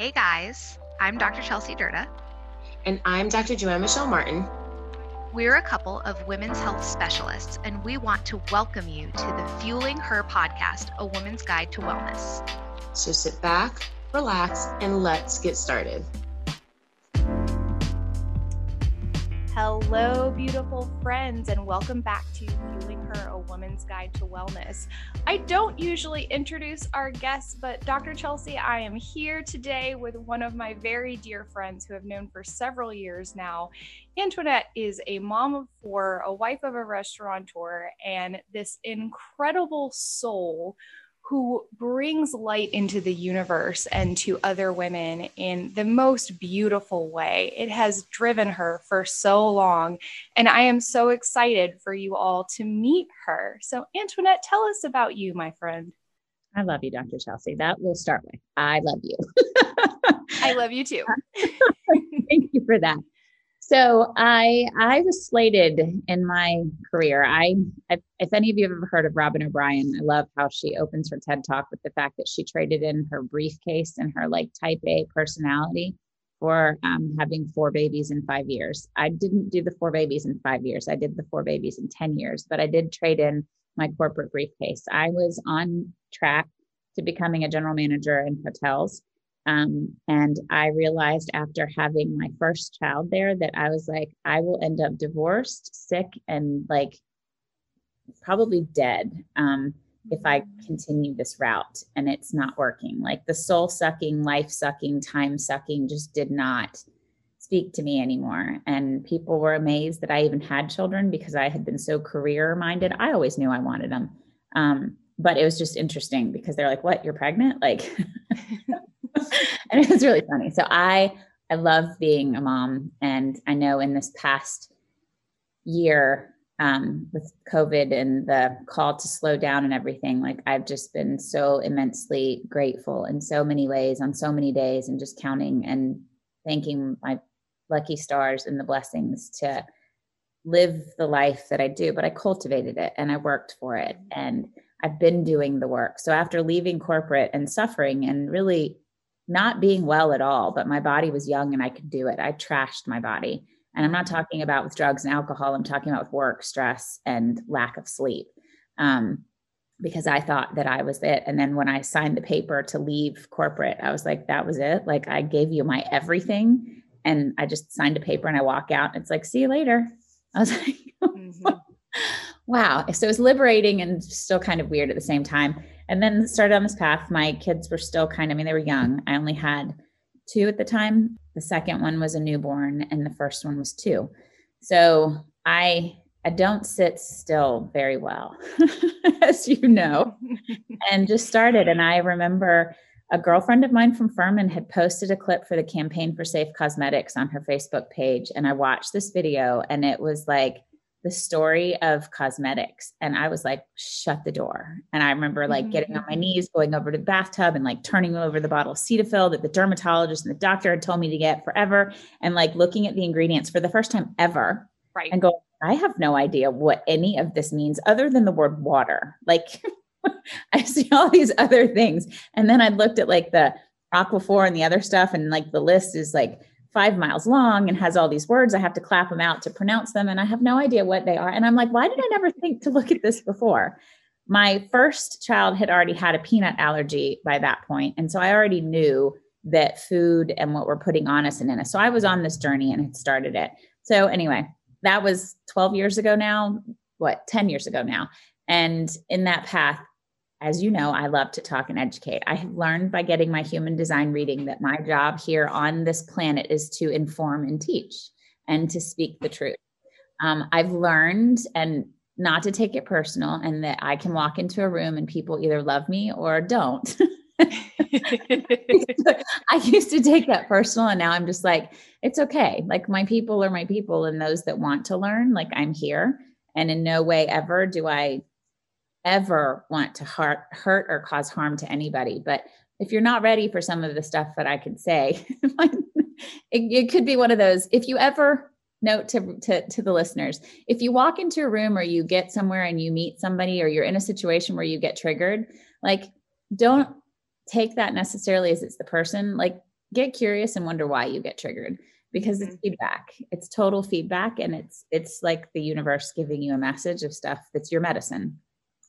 Hey guys, I'm Dr. Chelsea Durda. And I'm Dr. Joanne Michelle Martin. We're a couple of women's health specialists, and we want to welcome you to the Fueling Her podcast, A Woman's Guide to Wellness. So sit back, relax, and let's get started. Hello, beautiful friends, and welcome back to Fueling Her, a woman's guide to wellness. I don't usually introduce our guests, but Dr. Chelsea, I am here today with one of my very dear friends who I've known for several years now. Antoinette is a mom of four, a wife of a restaurateur, and this incredible soul who brings light into the universe and to other women in the most beautiful way. It has driven her for so long. And I am so excited for you all to meet her. So, Antoinette, tell us about you, my friend. I love you, Dr. Chelsea. That we'll start with. I love you. I love you too. Thank you for that. So I I was slated in my career. I if, any of you have ever heard of Robyn O'Brien, I love how she opens her TED talk with the fact that she traded in her briefcase and her like type A personality for um, having four babies in five years. I didn't do the four babies in five years. I did the four babies in 10 years, but I did trade in my corporate briefcase. I was on track to becoming a general manager in hotels. Um, and I realized after having my first child there that I was like, I will end up divorced, sick, and like probably dead um, if I mm. continue this route and it's not working. Like the soul sucking, life sucking, time sucking just did not speak to me anymore. And people were amazed that I even had children because I had been so career minded. I always knew I wanted them. Um, but it was just interesting because they're like, what, you're pregnant? Like, and it was really funny. So I I love being a mom, and I know in this past year um, with COVID and the call to slow down and everything, like I've just been so immensely grateful in so many ways on so many days, and just counting and thanking my lucky stars and the blessings to live the life that I do. But I cultivated it and I worked for it, and I've been doing the work. So after leaving corporate and suffering and really not being well at all, but my body was young and I could do it. I trashed my body. And I'm not talking about with drugs and alcohol, I'm talking about with work, stress, and lack of sleep. Um, because I thought that I was it. And then when I signed the paper to leave corporate, I was like, that was it. Like I gave you my everything. And I just signed a paper and I walk out. And it's like, see you later. I was like, mm-hmm. wow. So it was liberating and still kind of weird at the same time and then started on this path. My kids were still kind of, I mean, they were young. I only had two at the time. The second one was a newborn, and the first one was two. So I I don't sit still very well, as you know, and just started. And I remember a girlfriend of mine from Furman had posted a clip for the campaign for safe cosmetics on her Facebook page. And I watched this video, and it was like the story of cosmetics and i was like shut the door. And i remember like mm-hmm. getting on my knees going over to the bathtub and like turning over the bottle of cetaphil that the dermatologist and the doctor had told me to get forever and like looking at the ingredients for the first time ever right. and go i have no idea what any of this means other than the word water. Like i see all these other things. And then i looked at like the aquaphor and the other stuff and like the list is like five miles long and has all these words. I have to clap them out to pronounce them, and I have no idea what they are. And I'm like, why did I never think to look at this before? My first child had already had a peanut allergy by that point, and so I already knew that food and what we're putting on us and in us. So I was on this journey and had started it. So anyway, that was 12 years ago now. What 10 years ago now? And in that path, as you know, I love to talk and educate. I have learned by getting my human design reading that my job here on this planet is to inform and teach and to speak the truth. Um, I've learned and not to take it personal, and that I can walk into a room and people either love me or don't. I used to take that personal, and now I'm just like, it's okay. Like, my people are my people, and those that want to learn, like, I'm here. And in no way ever do I ever want to hurt, hurt or cause harm to anybody. But if you're not ready for some of the stuff that I could say, it, it could be one of those. If you ever note to, to, to the listeners, if you walk into a room or you get somewhere and you meet somebody or you're in a situation where you get triggered, like don't take that necessarily as it's the person. Like get curious and wonder why you get triggered because it's mm-hmm. feedback it's total feedback and it's it's like the universe giving you a message of stuff that's your medicine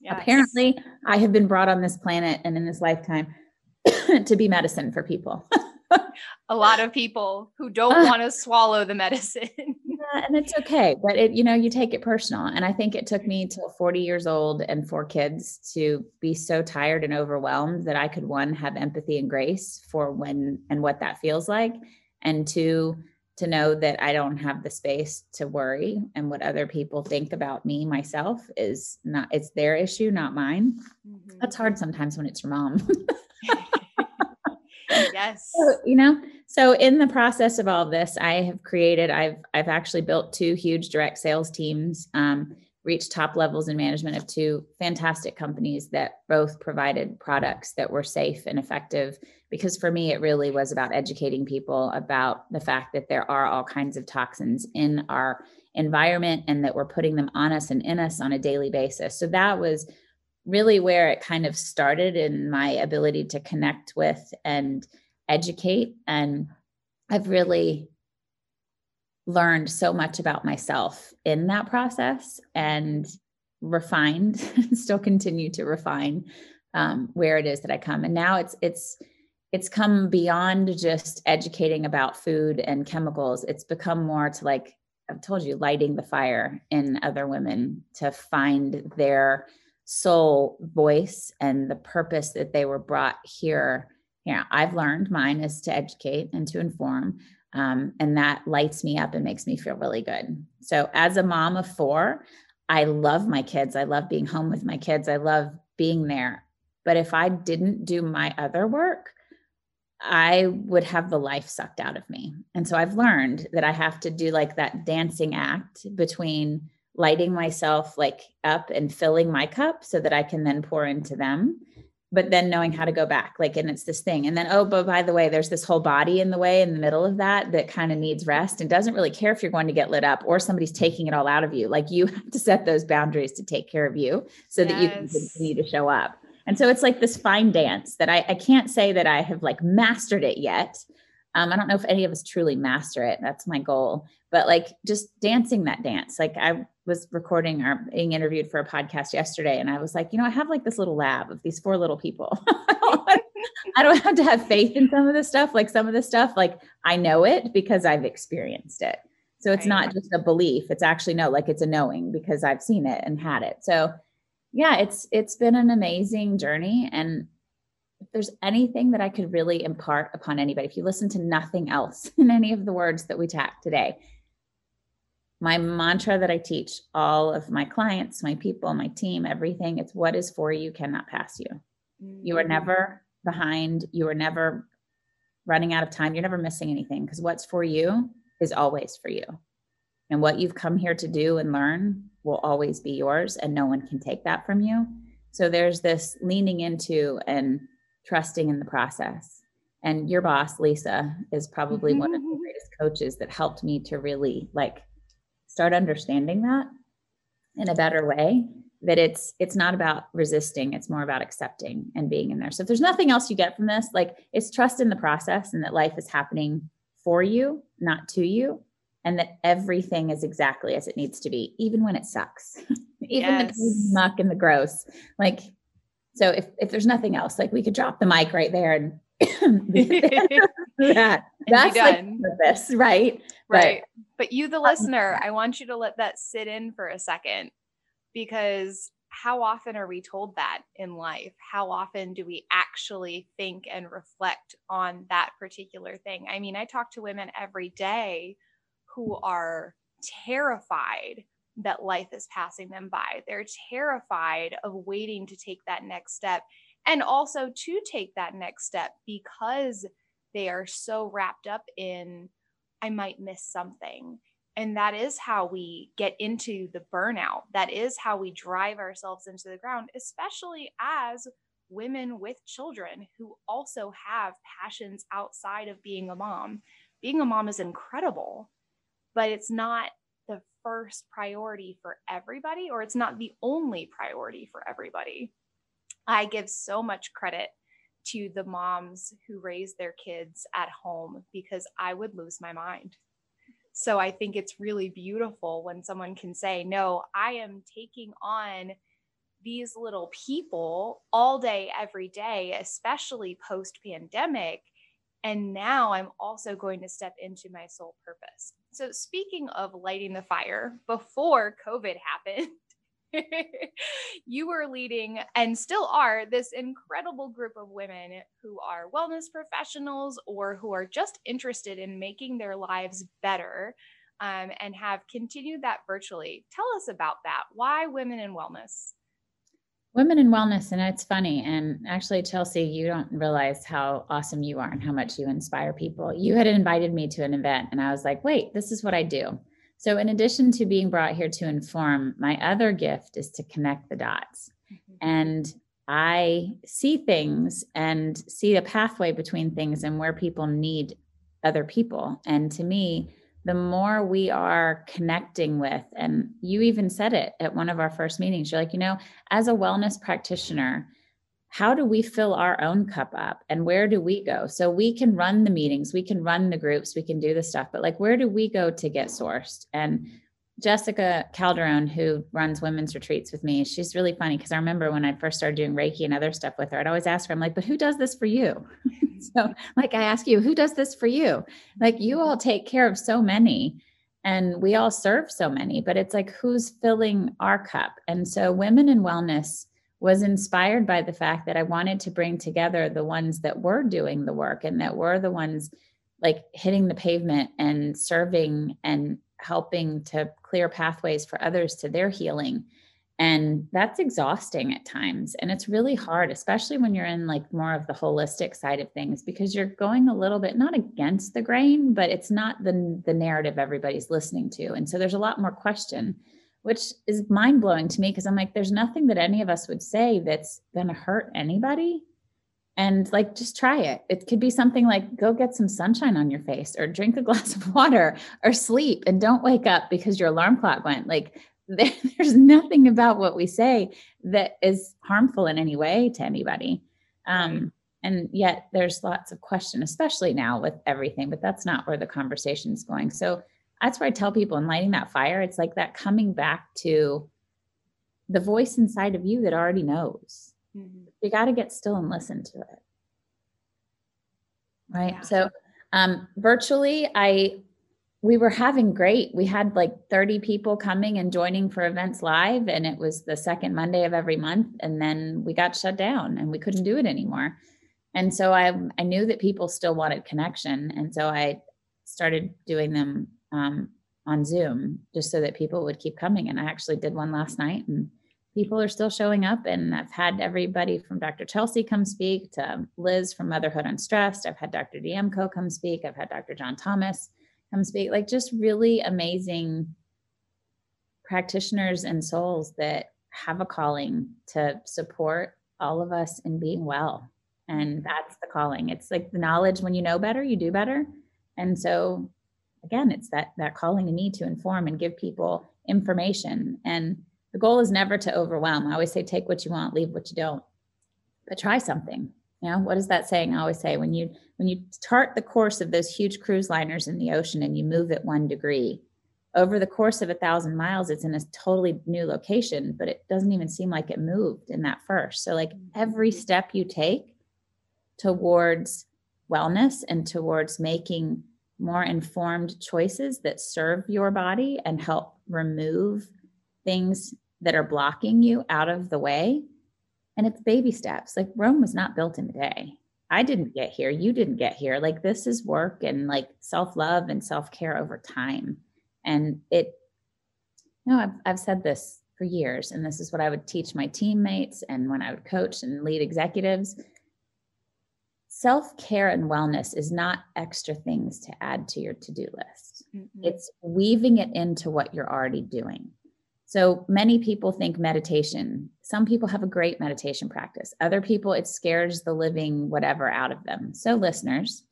yes. apparently i have been brought on this planet and in this lifetime to be medicine for people a lot of people who don't uh, want to swallow the medicine yeah, and it's okay but it you know you take it personal and i think it took me till 40 years old and four kids to be so tired and overwhelmed that i could one have empathy and grace for when and what that feels like and two to know that I don't have the space to worry and what other people think about me myself is not it's their issue, not mine. Mm-hmm. That's hard sometimes when it's your mom. yes. So, you know, so in the process of all this, I have created, I've I've actually built two huge direct sales teams. Um, reached top levels in management of two fantastic companies that both provided products that were safe and effective. Because for me, it really was about educating people about the fact that there are all kinds of toxins in our environment and that we're putting them on us and in us on a daily basis. So that was really where it kind of started in my ability to connect with and educate. And I've really learned so much about myself in that process and refined still continue to refine um, where it is that i come. And now it's it's it's come beyond just educating about food and chemicals. It's become more to like i've told you lighting the fire in other women to find their soul voice and the purpose that they were brought here. Yeah i've learned mine is to educate and to inform um, and that lights me up and makes me feel really good. So, as a mom of four, I love my kids. I love being home with my kids. I love being there. But if I didn't do my other work, I would have the life sucked out of me. And so I've learned that I have to do like that dancing act between lighting myself like up and filling my cup so that I can then pour into them but then knowing how to go back like and it's this thing and then oh but by the way there's this whole body in the way in the middle of that that kind of needs rest and doesn't really care if you're going to get lit up or somebody's taking it all out of you. Like you have to set those boundaries to take care of you so yes. that you can continue to show up. And so it's like this fine dance that I, I can't say that i have like mastered it yet. Um, i don't know if any of us truly master it. That's my goal but like just dancing that dance like i was recording or being interviewed for a podcast yesterday and I was like, you know, I have like this little lab of these four little people. I don't have to have faith in some of this stuff. Like some of this stuff, like I know it because I've experienced it. So it's not just a belief. It's actually no, like it's a knowing because I've seen it and had it. So yeah, it's it's been an amazing journey. And if there's anything that I could really impart upon anybody, if you listen to nothing else in any of the words that we tapped today, my mantra that I teach all of my clients, my people, my team, everything, it's what is for you cannot pass you. You are mm. never behind. You are never running out of time. You're never missing anything because what's for you is always for you. And what you've come here to do and learn will always be yours, and no one can take that from you. So there's this leaning into and trusting in the process. And your boss, Lisa, is probably one of the greatest coaches that helped me to really like start understanding that in a better way that it's it's not about resisting it's more about accepting and being in there. So if there's nothing else you get from this like it's trust in the process and that life is happening for you not to you and that everything is exactly as it needs to be even when it sucks. Even yes. the muck and the gross. Like so if if there's nothing else like we could drop the mic right there and that that's like purpose right right but, but you, the um, listener, I want you to let that sit in for a second because how often are we told that in life? How often do we actually think and reflect on that particular thing? I mean, I talk to women every day who are terrified that life is passing them by. They're terrified of waiting to take that next step and also to take that next step because they are so wrapped up in I might miss something. And that is how we get into the burnout. That is how we drive ourselves into the ground, especially as women with children who also have passions outside of being a mom. Being a mom is incredible, but it's not the first priority for everybody, or it's not the only priority for everybody. I give so much credit to the moms who raise their kids at home because I would lose my mind. So I think it's really beautiful when someone can say, No, I am taking on these little people all day, every day, especially post pandemic. And now I'm also going to step into my sole purpose. So, speaking of lighting the fire, before COVID happened, you were leading and still are this incredible group of women who are wellness professionals or who are just interested in making their lives better um, and have continued that virtually. Tell us about that. Why women in wellness? Women in wellness, and it's funny. And actually, Chelsea, you don't realize how awesome you are and how much you inspire people. You had invited me to an event, and I was like, wait, this is what I do. So, in addition to being brought here to inform, my other gift is to connect the dots. Mm-hmm. And I see things and see a pathway between things and where people need other people. And to me, the more we are connecting with, and you even said it at one of our first meetings, you're like, you know, as a wellness practitioner, how do we fill our own cup up and where do we go? So we can run the meetings we can run the groups we can do the stuff but like where do we go to get sourced? And jessica calderon who runs women's retreats with me she's really funny because i remember when i first started doing reiki and other stuff with her i'd always ask her i'm like but who does this for you? So like i ask you who does this for you? Like you all take care of so many and we all serve so many but it's like who's filling our cup? And so women in wellness was inspired by the fact that I wanted to bring together the ones that were doing the work and that were the ones like hitting the pavement and serving and helping to clear pathways for others to their healing. And that's exhausting at times. And it's really hard, especially when you're in like more of the holistic side of things, because you're going a little bit not against the grain, but it's not the, the narrative everybody's listening to. And so there's a lot more question which is mind blowing to me because I'm like, there's nothing that any of us would say that's going to hurt anybody. And like, just try it. It could be something like go get some sunshine on your face or drink a glass of water or sleep and don't wake up because your alarm clock went. Like, there, there's nothing about what we say that is harmful in any way to anybody. Um, and yet there's lots of question, especially now with everything, but that's not where the conversation is going. So that's where I tell people in lighting that fire, it's like that coming back to the voice inside of you that already knows. Mm-hmm. You got to get still and listen to it. Right. Yeah. So, um, virtually, I, we were having great. We had like 30 people coming and joining for events live, and it was the second Monday of every month. And then we got shut down and we couldn't do it anymore. And so I, I knew that people still wanted connection. And so I started doing them um, on Zoom just so that people would keep coming. And I actually did one last night and people are still showing up. And I've had everybody from Dr. Chelsea come speak to Liz from Motherhood Unstressed. I've had Dr. Diemko come speak. I've had Dr. John Thomas come speak. Like just really amazing practitioners and souls that have a calling to support all of us in being well. And that's the calling. It's like the knowledge when you know better, you do better. And so again it's that that calling to me to inform and give people information. And the goal is never to overwhelm. I always say take what you want leave what you don't. But try something. You know what is that saying i always say? When you when you chart the course of those huge cruise liners in the ocean and you move it one degree over the course of a thousand miles it's in a totally new location but it doesn't even seem like it moved in that first. So like mm-hmm. every step you take towards wellness and towards making more informed choices that serve your body and help remove things that are blocking you out of the way. And it's baby steps. Like Rome was not built in a day. I didn't get here. You didn't get here. Like this is work and like self love and self care over time. And it, you know, I've, I've said this for years, and this is what I would teach my teammates and when I would coach and lead executives self care and wellness is not extra things to add to your to do list. Mm-hmm. It's weaving it into what you're already doing. So many people think meditation. Some people have a great meditation practice. Other people, it scares the living whatever out of them. So, listeners,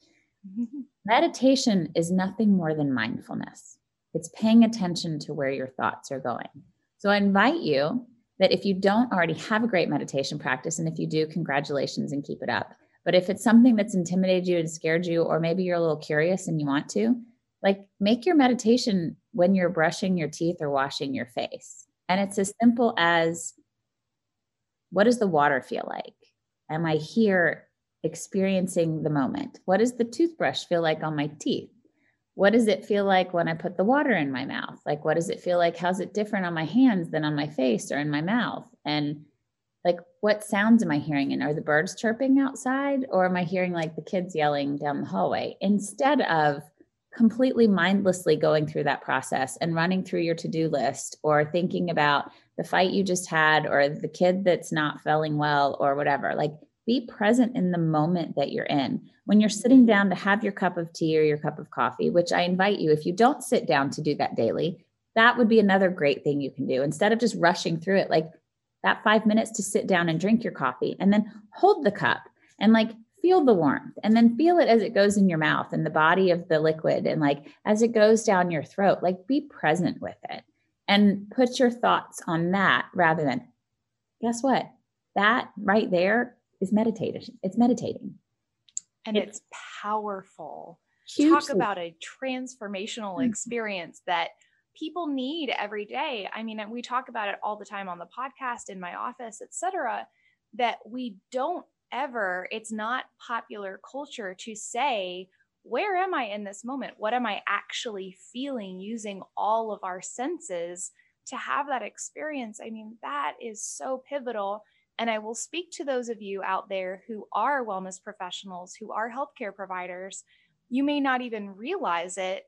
mm-hmm. meditation is nothing more than mindfulness. It's paying attention to where your thoughts are going. So, I invite you that if you don't already have a great meditation practice, and if you do, congratulations and keep it up But if it's something that's intimidated you and scared you, or maybe you're a little curious and you want to, like make your meditation when you're brushing your teeth or washing your face. And it's as simple as what does the water feel like? Am I here experiencing the moment? What does the toothbrush feel like on my teeth? What does it feel like when I put the water in my mouth? Like, what does it feel like? How's it different on my hands than on my face or in my mouth? And like, what sounds am I hearing? And are the birds chirping outside or am I hearing like the kids yelling down the hallway? Instead of completely mindlessly going through that process and running through your to-do list or thinking about the fight you just had or the kid that's not feeling well or whatever like be present in the moment that you're in when you're sitting down to have your cup of tea or your cup of coffee which i invite you if you don't sit down to do that daily that would be another great thing you can do instead of just rushing through it like that 5 minutes to sit down and drink your coffee and then hold the cup and like feel the warmth and then feel it as it goes in your mouth and the body of the liquid and like as it goes down your throat like be present with it and put your thoughts on that rather than guess what that right there is meditation it's meditating and it's, it's powerful hugely. talk about a transformational mm-hmm. experience that people need every day i mean we talk about it all the time on the podcast in my office etc that we don't ever, it's not popular culture to say, where am I in this moment? What am I actually feeling using all of our senses to have that experience? I mean, that is so pivotal. And I will speak to those of you out there who are wellness professionals, who are healthcare providers. You may not even realize it,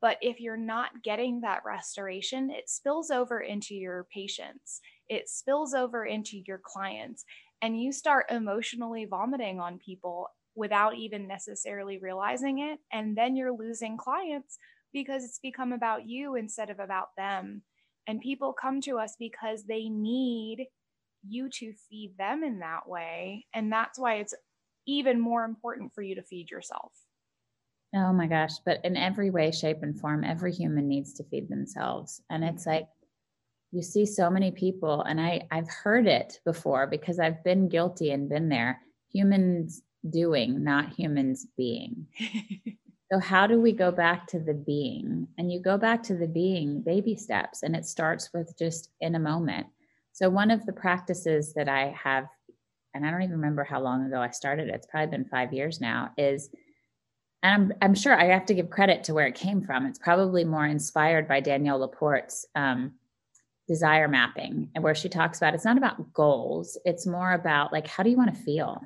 but if you're not getting that restoration, it spills over into your patients, it spills over into your clients and you start emotionally vomiting on people without even necessarily realizing it. And then you're losing clients because it's become about you instead of about them. And people come to us because they need you to feed them in that way. And that's why it's even more important for you to feed yourself. Oh my gosh. But in every way, shape, and form, every human needs to feed themselves. And it's mm-hmm. like you see so many people and i i've heard it before because i've been guilty and been there humans doing not humans being so how do we go back to the being and you go back to the being baby steps and it starts with just in a moment so one of the practices that i have and i don't even remember how long ago i started it it's probably been five years now is and I'm, I'm sure I have to give credit to where it came from. It's probably more inspired by Danielle LaPorte's um, desire mapping and where she talks about it's not about goals. It's more about like how do you want to feel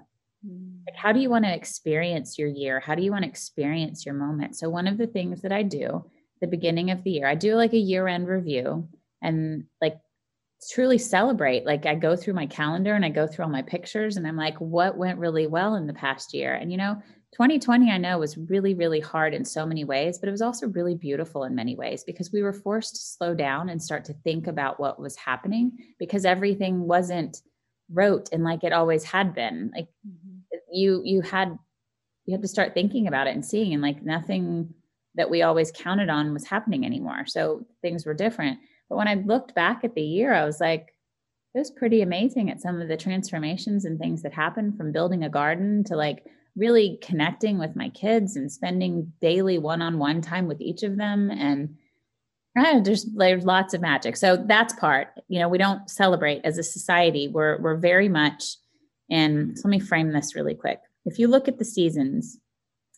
like how do you want to experience your year? How do you want to experience your moment? So one of the things that i do the beginning of the year i do like a year end review and like truly celebrate. Like i go through my calendar and i go through all my pictures and i'm like what went really well in the past year? And you know 2020, I know, was really, really hard in so many ways, but it was also really beautiful in many ways because we were forced to slow down and start to think about what was happening because everything wasn't rote and like it always had been. Like mm-hmm. you, you had, you had to start thinking about it and seeing, and like nothing that we always counted on was happening anymore. So things were different. But when I looked back at the year, I was like, it was pretty amazing at some of the transformations and things that happened from building a garden to like really connecting with my kids and spending daily one-on-one time with each of them. And uh, there's there's lots of magic. So that's part you know we don't celebrate as a society. We're we're very much and so let me frame this really quick. If you look at the seasons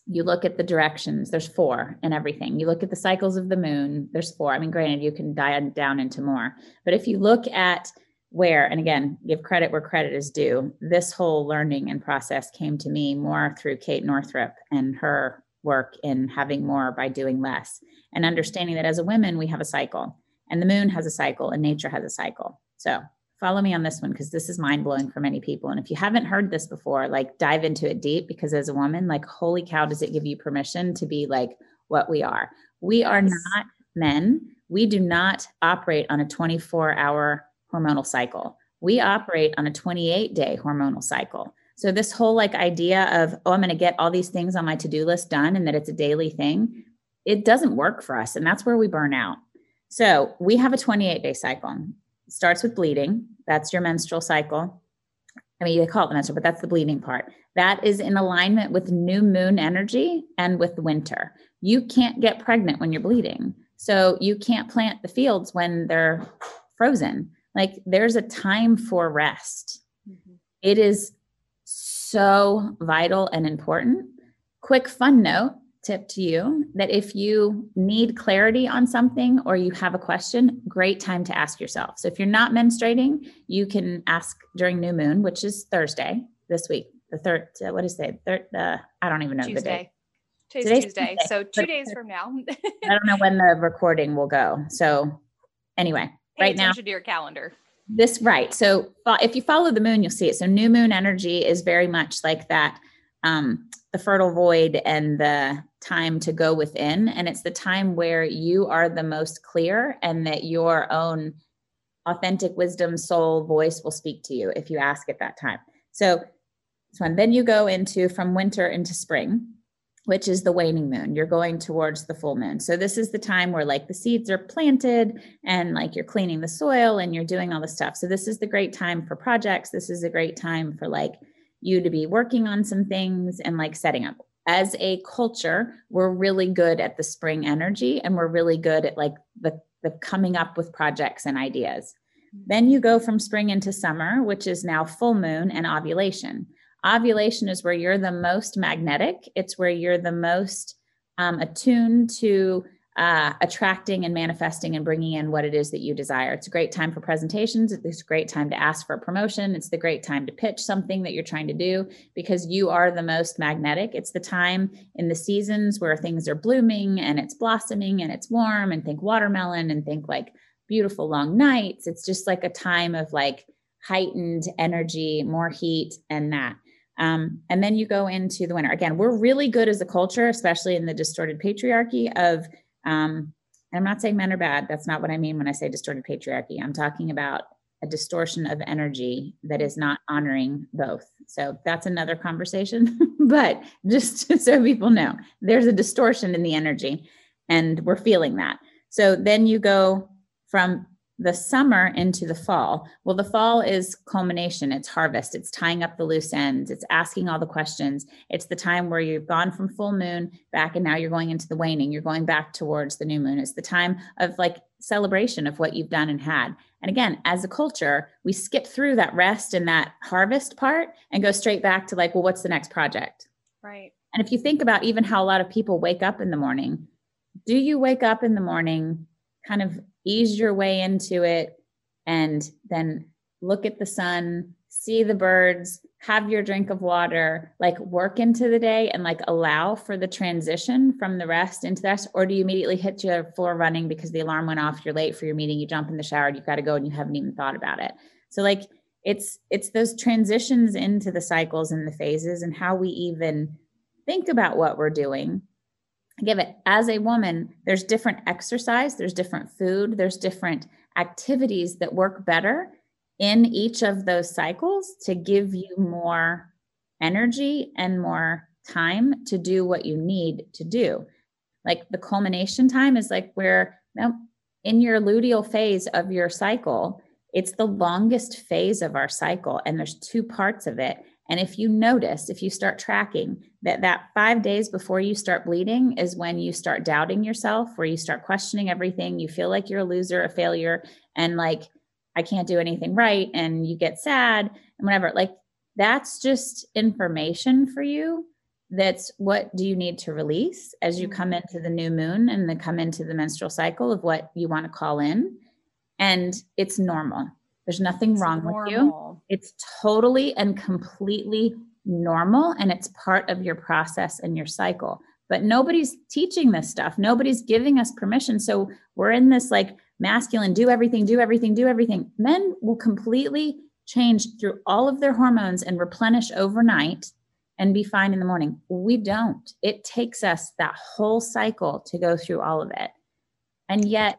you look at the directions there's four and everything. You look at the cycles of the moon there's four. I mean granted you can dive down into more. But if you look at where and again give credit where credit is due this whole learning and process came to me more through kate northrup and her work in having more by doing less and understanding that as a woman we have a cycle and the moon has a cycle and nature has a cycle. So follow me on this one because this is mind-blowing for many people. And if you haven't heard this before like dive into it deep because as a woman like holy cow does it give you permission to be like what we are? We are not men. We do not operate on a 24 hour hormonal cycle. We operate on a 28 day hormonal cycle. So, this whole like idea of, oh, I'm going to get all these things on my to do list done and that it's a daily thing, it doesn't work for us. And that's where we burn out. So, we have a 28 day cycle. It starts with bleeding, that's your menstrual cycle. I mean, they call it the menstrual, but that's the bleeding part. That is in alignment with new moon energy and with winter. You can't get pregnant when you're bleeding. So you can't plant the fields when they're frozen. Like there's a time for rest. Mm-hmm. It is so vital and important. Quick fun note tip to you that if you need clarity on something or you have a question, great time to ask yourself. So if you're not menstruating, you can ask during new moon, which is Thursday this week. The third, uh, what is it? Third, uh, I don't even know Tuesday. the day. Today's, Today's Tuesday, Tuesday, so two days from now. I don't know when the recording will go. So anyway, Pay right now, to your calendar. This right. So if you follow the moon, you'll see it. So new moon energy is very much like that. Um, the fertile void and the time to go within. And it's the time where you are the most clear and that your own authentic wisdom, soul, voice will speak to you if you ask at that time. So, so then you go into from winter into spring which is the waning moon. You're going towards the full moon. So this is the time where like the seeds are planted and like you're cleaning the soil and you're doing all the stuff. So this is the great time for projects. This is a great time for like you to be working on some things and like setting up. As a culture, we're really good at the spring energy and we're really good at like the the coming up with projects and ideas. Mm-hmm. Then you go from spring into summer, which is now full moon and ovulation. Ovulation is where you're the most magnetic, it's where you're the most um, attuned to uh, attracting and manifesting and bringing in what it is that you desire. It's a great time for presentations. It's a great time to ask for a promotion. It's the great time to pitch something that you're trying to do because you are the most magnetic. It's the time in the seasons where things are blooming and it's blossoming and it's warm and think watermelon and think like beautiful long nights. It's just like a time of like heightened energy, more heat and that. Um, and then you go into the winter. Again, we're really good as a culture, especially in the distorted patriarchy of, um, and I'm not saying men are bad. That's not what I mean when I say distorted patriarchy. I'm talking about a distortion of energy that is not honoring both. So that's another conversation. but just so people know, there's a distortion in the energy, and we're feeling that. So then you go from the summer into the fall. Well, the fall is culmination, it's harvest, it's tying up the loose ends, it's asking all the questions. It's the time where you've gone from full moon back and now you're going into the waning, you're going back towards the new moon. It's the time of like celebration of what you've done and had. And again, as a culture, we skip through that rest and that harvest part and go straight back to like, well, what's the next project? Right. And if you think about even how a lot of people wake up in the morning, do you wake up in the morning kind of ease your way into it and then look at the sun, see the birds, have your drink of water, like work into the day and like allow for the transition from the rest into that? Or do you immediately hit your floor running because the alarm went off, you're late for your meeting, you jump in the shower, you've got to go and you haven't even thought about it. So like it's it's those transitions into the cycles and the phases and how we even think about what we're doing give it. As a woman there's different exercise there's different food there's different activities that work better in each of those cycles to give you more energy and more time to do what you need to do. Like the culmination time is like where know, in your luteal phase of your cycle it's the longest phase of our cycle and there's two parts of it and if you notice, if you start tracking that that 5 days before you start bleeding is when you start doubting yourself, where you start questioning everything, you feel like you're a loser, a failure and like I can't do anything right and you get sad and whatever. Like that's just information for you. That's what do you need to release as you come into the new moon and then come into the menstrual cycle of what you want to call in. And it's normal there's nothing it's wrong normal. with you. It's totally and completely normal and it's part of your process and your cycle. But nobody's teaching this stuff. Nobody's giving us permission. So we're in this like masculine do everything, do everything, do everything. Men will completely change through all of their hormones and replenish overnight and be fine in the morning. We don't. It takes us that whole cycle to go through all of it. And yet,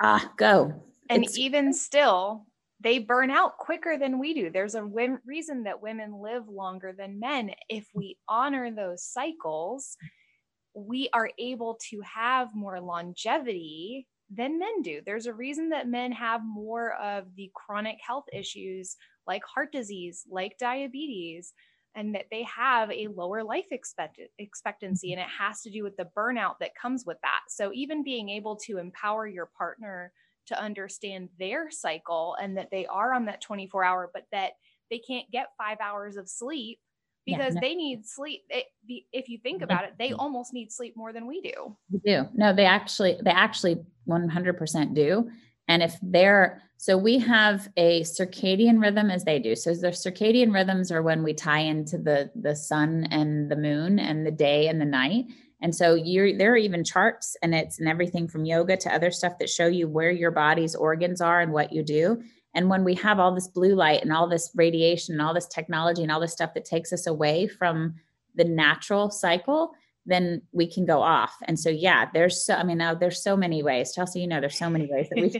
ah, go and it's, even still they burn out quicker than we do there's a w- reason that women live longer than men if we honor those cycles we are able to have more longevity than men do there's a reason that men have more of the chronic health issues like heart disease, like diabetes, and that they have a lower life expect- expectancy. And it has to do with the burnout that comes with that. So, even being able to empower your partner to understand their cycle and that they are on that 24 hour, but that they can't get five hours of sleep because yeah, no. they need sleep. It, if you think about it, they almost need sleep more than we do. We do. No, they actually, they actually 100% do. And if they're, so we have a circadian rhythm as they do. So the circadian rhythms are when we tie into the the sun and the moon and the day and the night. And so you're there are even charts and it's and everything from yoga to other stuff that show you where your body's organs are and what you do. And when we have all this blue light and all this radiation and all this technology and all this stuff that takes us away from the natural cycle, then we can go off. And so, yeah, there's so, I mean, now there's so many ways. Chelsea, you know, there's so many ways that we,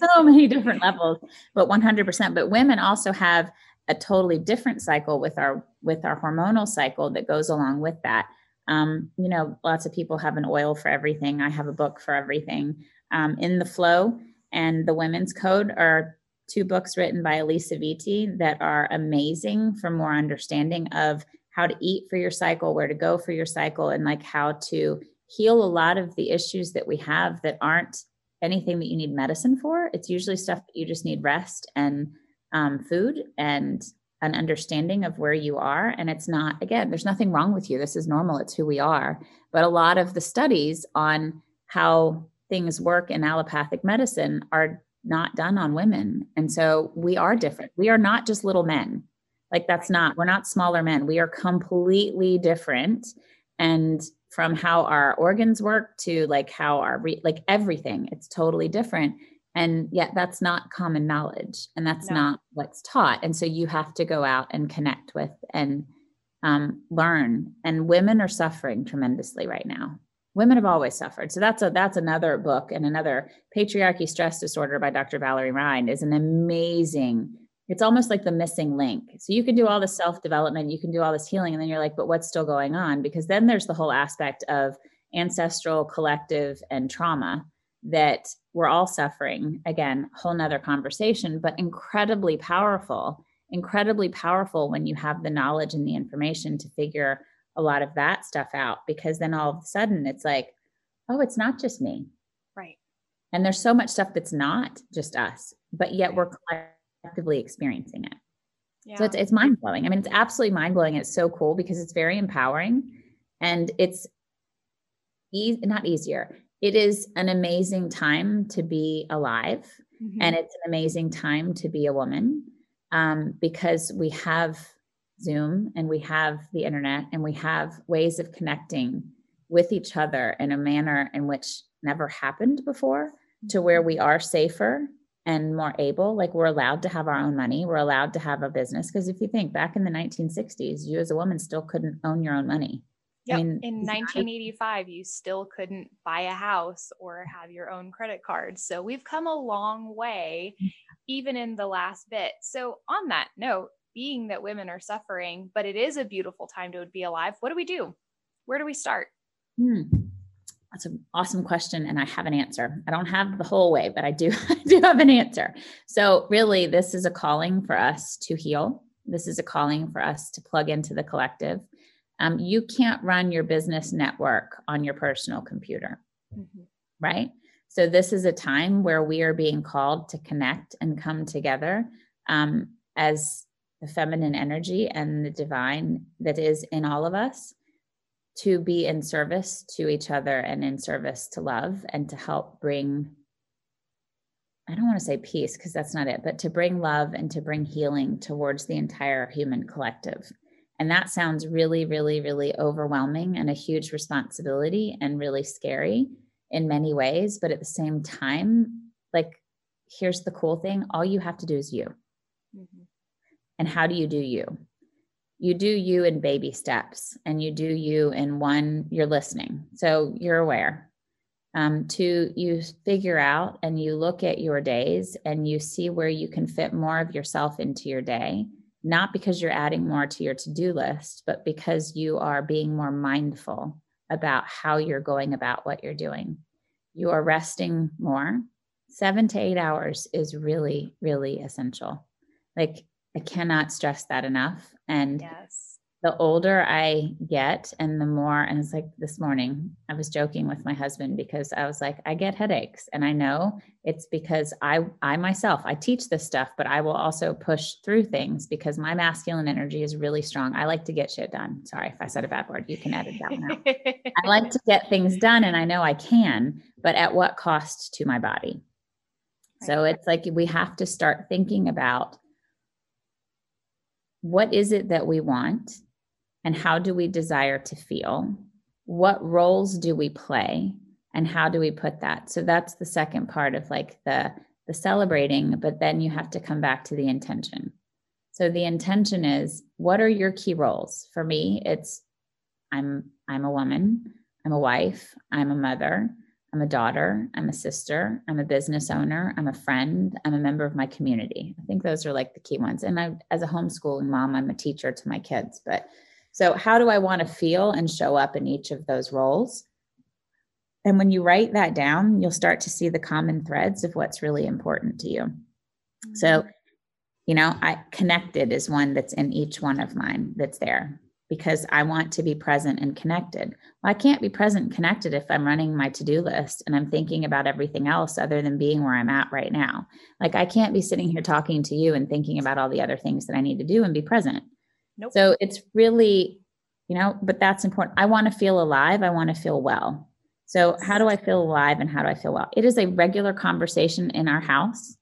so many different levels, but 100%. But women also have a totally different cycle with our, with our hormonal cycle that goes along with that. Um, you know, lots of people have an oil for everything. I have a book for everything. Um, in the flow and the women's code are two books written by Alisa Vitti that are amazing for more understanding of how to eat for your cycle, where to go for your cycle, and like how to heal a lot of the issues that we have that aren't anything that you need medicine for. It's usually stuff that you just need rest and um, food and an understanding of where you are. And it's not, again, there's nothing wrong with you. This is normal. It's who we are. But a lot of the studies on how things work in allopathic medicine are not done on women. And so we are different. We are not just little men. Like that's not, we're not smaller men. We are completely different. And from how our organs work to like how our, re- like everything, it's totally different and yet that's not common knowledge and that's no. not what's taught. And so you have to go out and connect with and um, learn. And women are suffering tremendously right now. Women have always suffered. So that's a that's another book and another patriarchy stress disorder by dr valerie Rein is an amazing it's almost like the missing link. So you can do all this self development you can do all this healing and then you're like but what's still going on? Because then there's the whole aspect of ancestral collective and trauma that we're all suffering. Again, whole nother conversation, but incredibly powerful, incredibly powerful when you have the knowledge and the information to figure a lot of that stuff out because then all of a sudden it's like, oh, it's not just me. Right. And there's so much stuff that's not just us, but yet we're collectively experiencing it. Yeah. So it's, it's mind blowing. I mean, it's absolutely mind blowing. It's so cool because it's very empowering and it's easy, not easier it is an amazing time to be alive mm-hmm. and it's an amazing time to be a woman um, because we have zoom and we have the internet and we have ways of connecting with each other in a manner in which never happened before to where we are safer and more able. Like we're allowed to have our own money. We're allowed to have a business. Because if you think back in the 1960s you as a woman still couldn't own your own money Yep. I mean, in 1985, you still couldn't buy a house or have your own credit card. So we've come a long way, mm. even in the last bit. So, on that note, being that women are suffering, but it is a beautiful time to be alive, what do we do? Where do we start? Hmm. That's an awesome question, and I have an answer. I don't have the whole way, but I do, I do have an answer. So, really, this is a calling for us to heal. This is a calling for us to plug into the collective um, you can't run your business network on your personal computer, mm-hmm. right? So, this is a time where we are being called to connect and come together um, as the feminine energy and the divine that is in all of us to be in service to each other and in service to love and to help bring I don't want to say peace because that's not it, but to bring love and to bring healing towards the entire human collective. And that sounds really, really, really overwhelming and a huge responsibility and really scary in many ways. But at the same time, like, here's the cool thing all you have to do is you. Mm-hmm. And how do you do you? You do you in baby steps, and you do you in one, you're listening. So you're aware. Um, two, you figure out and you look at your days and you see where you can fit more of yourself into your day not because you're adding more to your to do list, but because you are being more mindful about how you're going about what you're doing. You are resting more. Seven to eight hours is really, really essential. Like I cannot stress that enough. And yes the older I get and the more, and it's like this morning, I was joking with my husband because I was like, I get headaches. And I know it's because I, I myself, I teach this stuff, but I will also push through things because my masculine energy is really strong. I like to get shit done. Sorry if I said a bad word. You can edit that one out. I like to get things done and I know I can, but at what cost to my body? Right. So it's like we have to start thinking about what is it that we want and how do we desire to feel? What roles do we play? And how do we put that? So that's the second part of like the the celebrating, but then you have to come back to the intention. So the intention is what are your key roles? For me, it's I'm I'm a woman, I'm a wife, I'm a mother, I'm a daughter, I'm a sister, I'm a business owner, I'm a friend, I'm a member of my community. I think those are like the key ones. And I as a homeschooling mom, I'm a teacher to my kids, but so, how do I want to feel and show up in each of those roles? And when you write that down, you'll start to see the common threads of what's really important to you. Mm-hmm. So, you know, I connected is one that's in each one of mine that's there because I want to be present and connected. Well, I can't be present and connected if I'm running my to do list and I'm thinking about everything else other than being where I'm at right now. Like, I can't be sitting here talking to you and thinking about all the other things that I need to do and be present. Nope. So it's really, you know, but that's important. I want to feel alive. I want to feel well. So, how do I feel alive and how do I feel well? It is a regular conversation in our house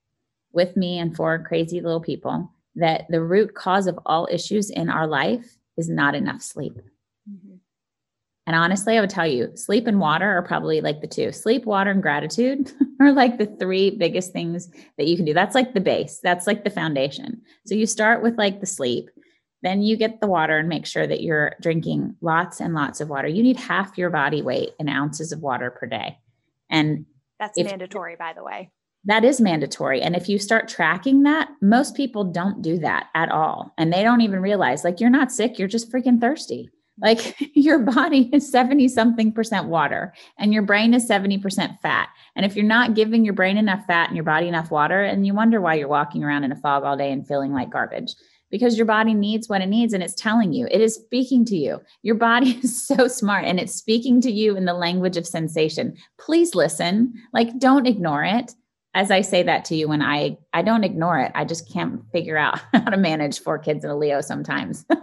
with me and four crazy little people that the root cause of all issues in our life is not enough sleep. Mm-hmm. And honestly, I would tell you, sleep and water are probably like the two. Sleep, water, and gratitude are like the three biggest things that you can do. That's like the base, that's like the foundation. So you start with like the sleep. Then you get the water and make sure that you're drinking lots and lots of water. You need half your body weight in ounces of water per day. And that's if, mandatory, by the way. That is mandatory. And if you start tracking that, most people don't do that at all. And they don't even realize like you're not sick, you're just freaking thirsty. Like your body is 70 something percent water and your brain is 70% fat. And if you're not giving your brain enough fat and your body enough water, and you wonder why you're walking around in a fog all day and feeling like garbage because your body needs what it needs and it's telling you, it is speaking to you. Your body is so smart and it's speaking to you in the language of sensation. Please listen, like, don't ignore it. As I say that to you, when I I don't ignore it, I just can't figure out how to manage four kids and a Leo sometimes. so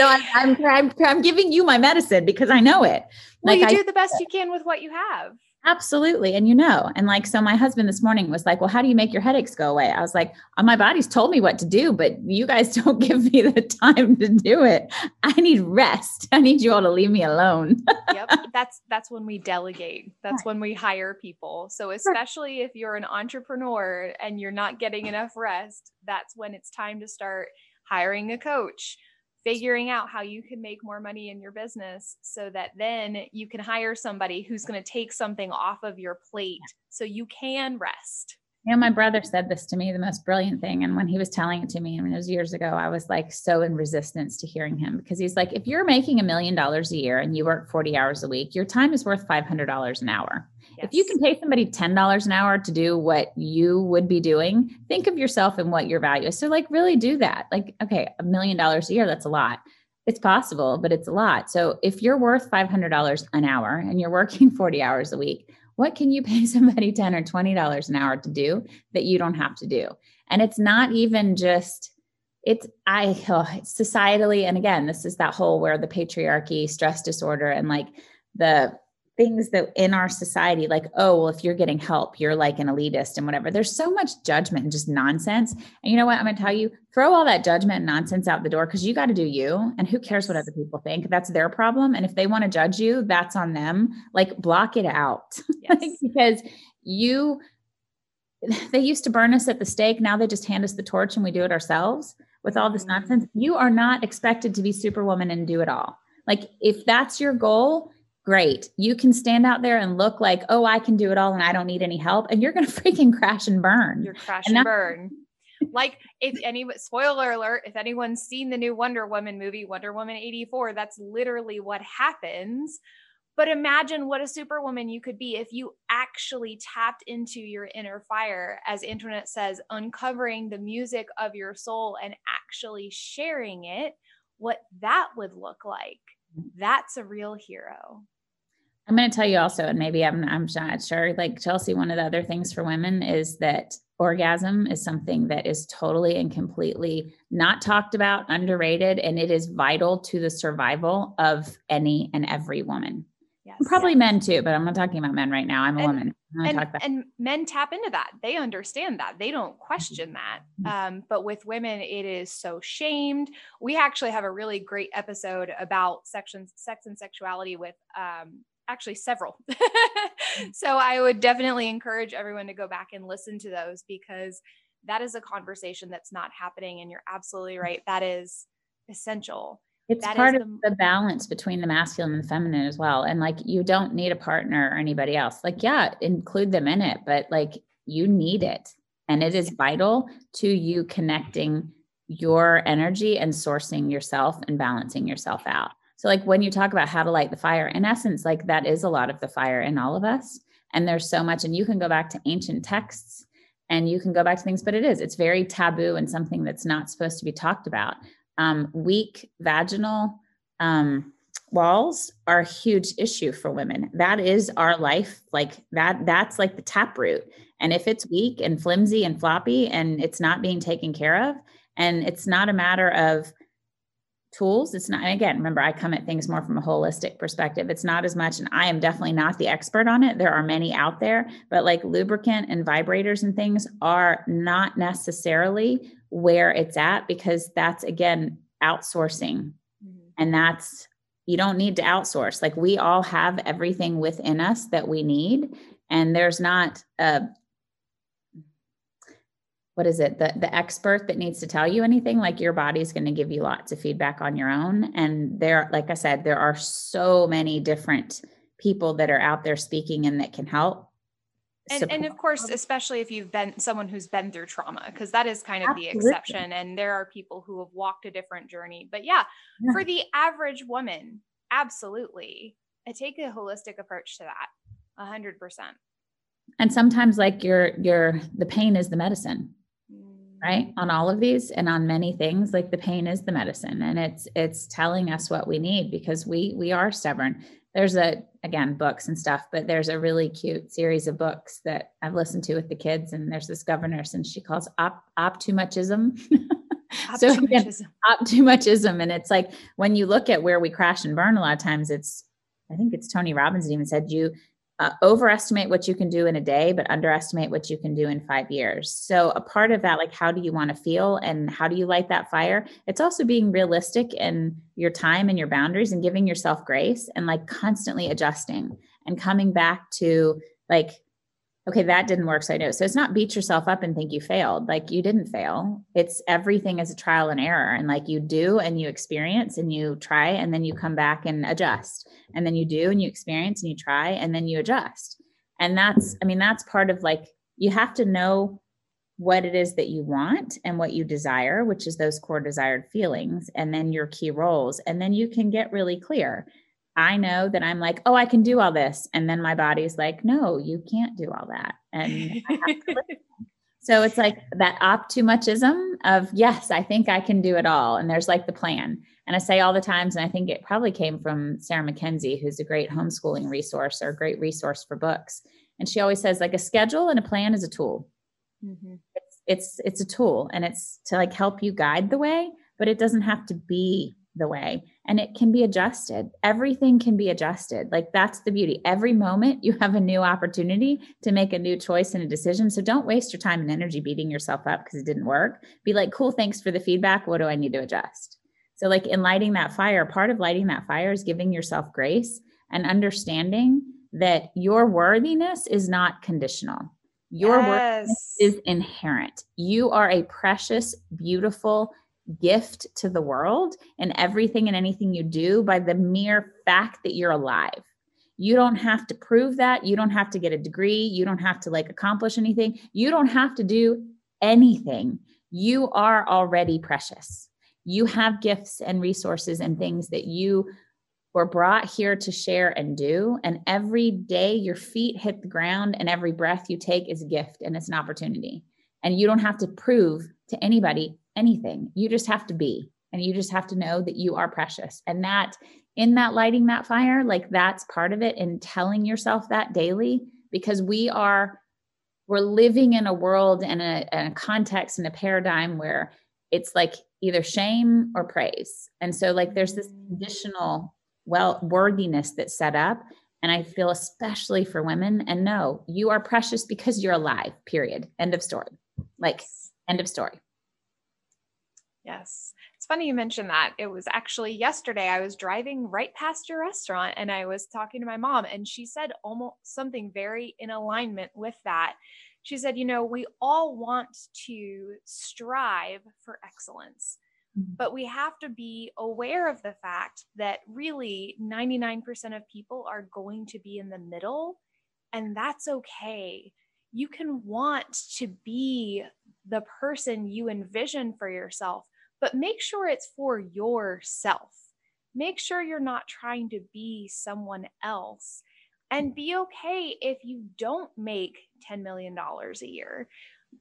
I'm, I'm, I'm I'm giving you my medicine because I know it. Well, like you do I, the best you can with what you have. Absolutely. And you know, and like, so my husband this morning was like, Well, how do you make your headaches go away? I was like, oh, My body's told me what to do, but you guys don't give me the time to do it. I need rest. I need you all to leave me alone. yep. That's that's when we delegate. That's when we hire people. So especially if you're an entrepreneur and you're not getting enough rest, that's when it's time to start hiring a coach figuring out how you can make more money in your business so that then you can hire somebody who's going to take something off of your plate so you can rest. You know, my brother said this to me, the most brilliant thing. And when he was telling it to me, I mean, it was years ago, I was like so in resistance to hearing him because he's like, if you're making a million dollars a year and you work 40 hours a week, your time is worth $500 an hour. Yes. If you can pay somebody $10 an hour to do what you would be doing, think of yourself and what your value is. So, like, really do that. Like, okay, a million dollars a year, that's a lot. It's possible, but it's a lot. So, if you're worth $500 an hour and you're working 40 hours a week, what can you pay somebody 10 or $20 an hour to do that you don't have to do? And it's not even just, it's I oh, societally, and again, this is that whole where the patriarchy, stress disorder, and like the things that in our society, like, oh, well, if you're getting help, you're like an elitist and whatever. There's so much judgment and just nonsense. And you know what? I'm going to tell you, throw all that judgment and nonsense out the door because you got to do you. And who cares what other people think? That's their problem. And if they want to judge you, that's on them. Like, block it out yes. because you, they used to burn us at the stake. Now they just hand us the torch and we do it ourselves with all this mm-hmm. nonsense. You are not expected to be superwoman and do it all. Like, if that's your goal, great. You can stand out there and look like, oh, I can do it all and I don't need any help. And you're going to freaking crash and burn. You're crash and, and burn. like if any spoiler alert, if anyone's seen the new Wonder Woman movie, Wonder Woman 84, that's literally what happens. But imagine what a superwoman you could be if you actually tapped into your inner fire, as Antoinette says, uncovering the music of your soul and actually sharing it, what that would look like. Mm. That's a real hero. I'm going to tell you also, and maybe I'm, I'm not sure, like Chelsea, one of the other things for women is that orgasm is something that is totally and completely not talked about, underrated, and it is vital to the survival of any and every woman. Yes, Probably yes. men too, but I'm not talking about men right now. I'm a and, woman. And, and, men tap into that. They understand that. They don't question that. Mm-hmm. Um, but with women, it is so shamed. We actually have a really great episode about sections, sex and sexuality with um, actually several. Mm. so I would definitely encourage everyone to go back and listen to those because that is a conversation that's not happening. And you're absolutely right. That is essential. It's that part of the, the balance between the masculine and the feminine as well. And like, you don't need a partner or anybody else. Like, yeah, include them in it, but like, you need it. And it is vital to you connecting your energy and sourcing yourself and balancing yourself out. So, like when you talk about how to light the fire, in essence, like that is a lot of the fire in all of us. And there's so much, and you can go back to ancient texts and you can go back to things, but it is, it's very taboo and something that's not supposed to be talked about. Um, weak vaginal um, walls are a huge issue for women. That is our life. Like that, that's like the taproot. And if it's weak and flimsy and floppy and it's not being taken care of, and it's not a matter of, tools. It's not, again, remember, I come at things more from a holistic perspective. It's not as much, and I am definitely not the expert on it. There are many out there, but like lubricant and vibrators and things are not necessarily where it's at because that's, again, outsourcing. Mm-hmm. And that's, you don't need to outsource. Like we all have everything within us that we need. And there's not a what is it? The the expert that needs to tell you anything like your body's going to give you lots of feedback on your own. And there like i said there are so many different people that are out there speaking and that can help and, and of course especially if you've been someone who's been through trauma because that is kind of Absolutely. the exception. And there are people who have walked a different journey. But yeah, yeah. for the average woman absolutely. I take a holistic approach to that a hundred percent. And sometimes like your your the pain is the medicine right on all of these and on many things like the pain is the medicine and it's it's telling us what we need because we we are stubborn. There's a again books and stuff but there's a really cute series of books that i've listened to with the kids and there's this governess and she calls op optimuchism so again, optimuchism and it's like when you look at where we crash and burn a lot of times it's i think it's tony robbins even said you uh, overestimate what you can do in a day, but underestimate what you can do in five years. So, a part of that, like, how do you want to feel and how do you light that fire? It's also being realistic in your time and your boundaries and giving yourself grace and like constantly adjusting and coming back to like okay, that didn't work. So I know. So it's not beat yourself up and think you failed. Like you didn't fail. It's everything is a trial and error. And like you do and you experience and you try and then you come back and adjust. And then you do and you experience and you try and then you adjust. And that's, I mean, that's part of like, you have to know what it is that you want and what you desire, which is those core desired feelings, and then your key roles. And then you can get really clear. I know that I'm like, oh, I can do all this. And then my body's like, no, you can't do all that. And so it's like that optimuchism of, yes, I think I can do it all. And there's like the plan. And I say all the times, and I think it probably came from Sarah Mackenzie, who's a great homeschooling resource or a great resource for books. And she always says, like, a schedule and a plan is a tool. Mm-hmm. It's, it's it's a tool and it's to like help you guide the way, but it doesn't have to be the way and it can be adjusted. Everything can be adjusted. Like that's the beauty. Every moment you have a new opportunity to make a new choice and a decision. So don't waste your time and energy beating yourself up because it didn't work. Be like, cool, thanks for the feedback. What do I need to adjust? So, like in lighting that fire, part of lighting that fire is giving yourself grace and understanding that your worthiness is not conditional. Your yes. worthiness is inherent. You are a precious, beautiful, gift to the world and everything and anything you do by the mere fact that you're alive. You don't have to prove that. You don't have to get a degree. You don't have to like accomplish anything. You don't have to do anything. You are already precious. You have gifts and resources and things that you we're brought here to share and do. And every day your feet hit the ground and every breath you take is a gift and it's an opportunity. And you don't have to prove to anybody anything. You just have to be. And you just have to know that you are precious. And that in that lighting that fire, like that's part of it and telling yourself that daily because we are we're living in a world and a, and a context and a paradigm where it's like either shame or praise. And so like there's this mm. conditional well worthiness that's set up and i feel especially for women and no you are precious because you're alive period end of story like end of story yes it's funny you mentioned that it was actually yesterday i was driving right past your restaurant and i was talking to my mom and she said almost something very in alignment with that she said you know we all want to strive for excellence Mm-hmm. But we have to be aware of the fact that really 99% of people are going to be in the middle, and that's okay. You can want to be the person you envision for yourself, but make sure it's for yourself. Make sure you're not trying to be someone else. And be okay if you don't make $10 million a year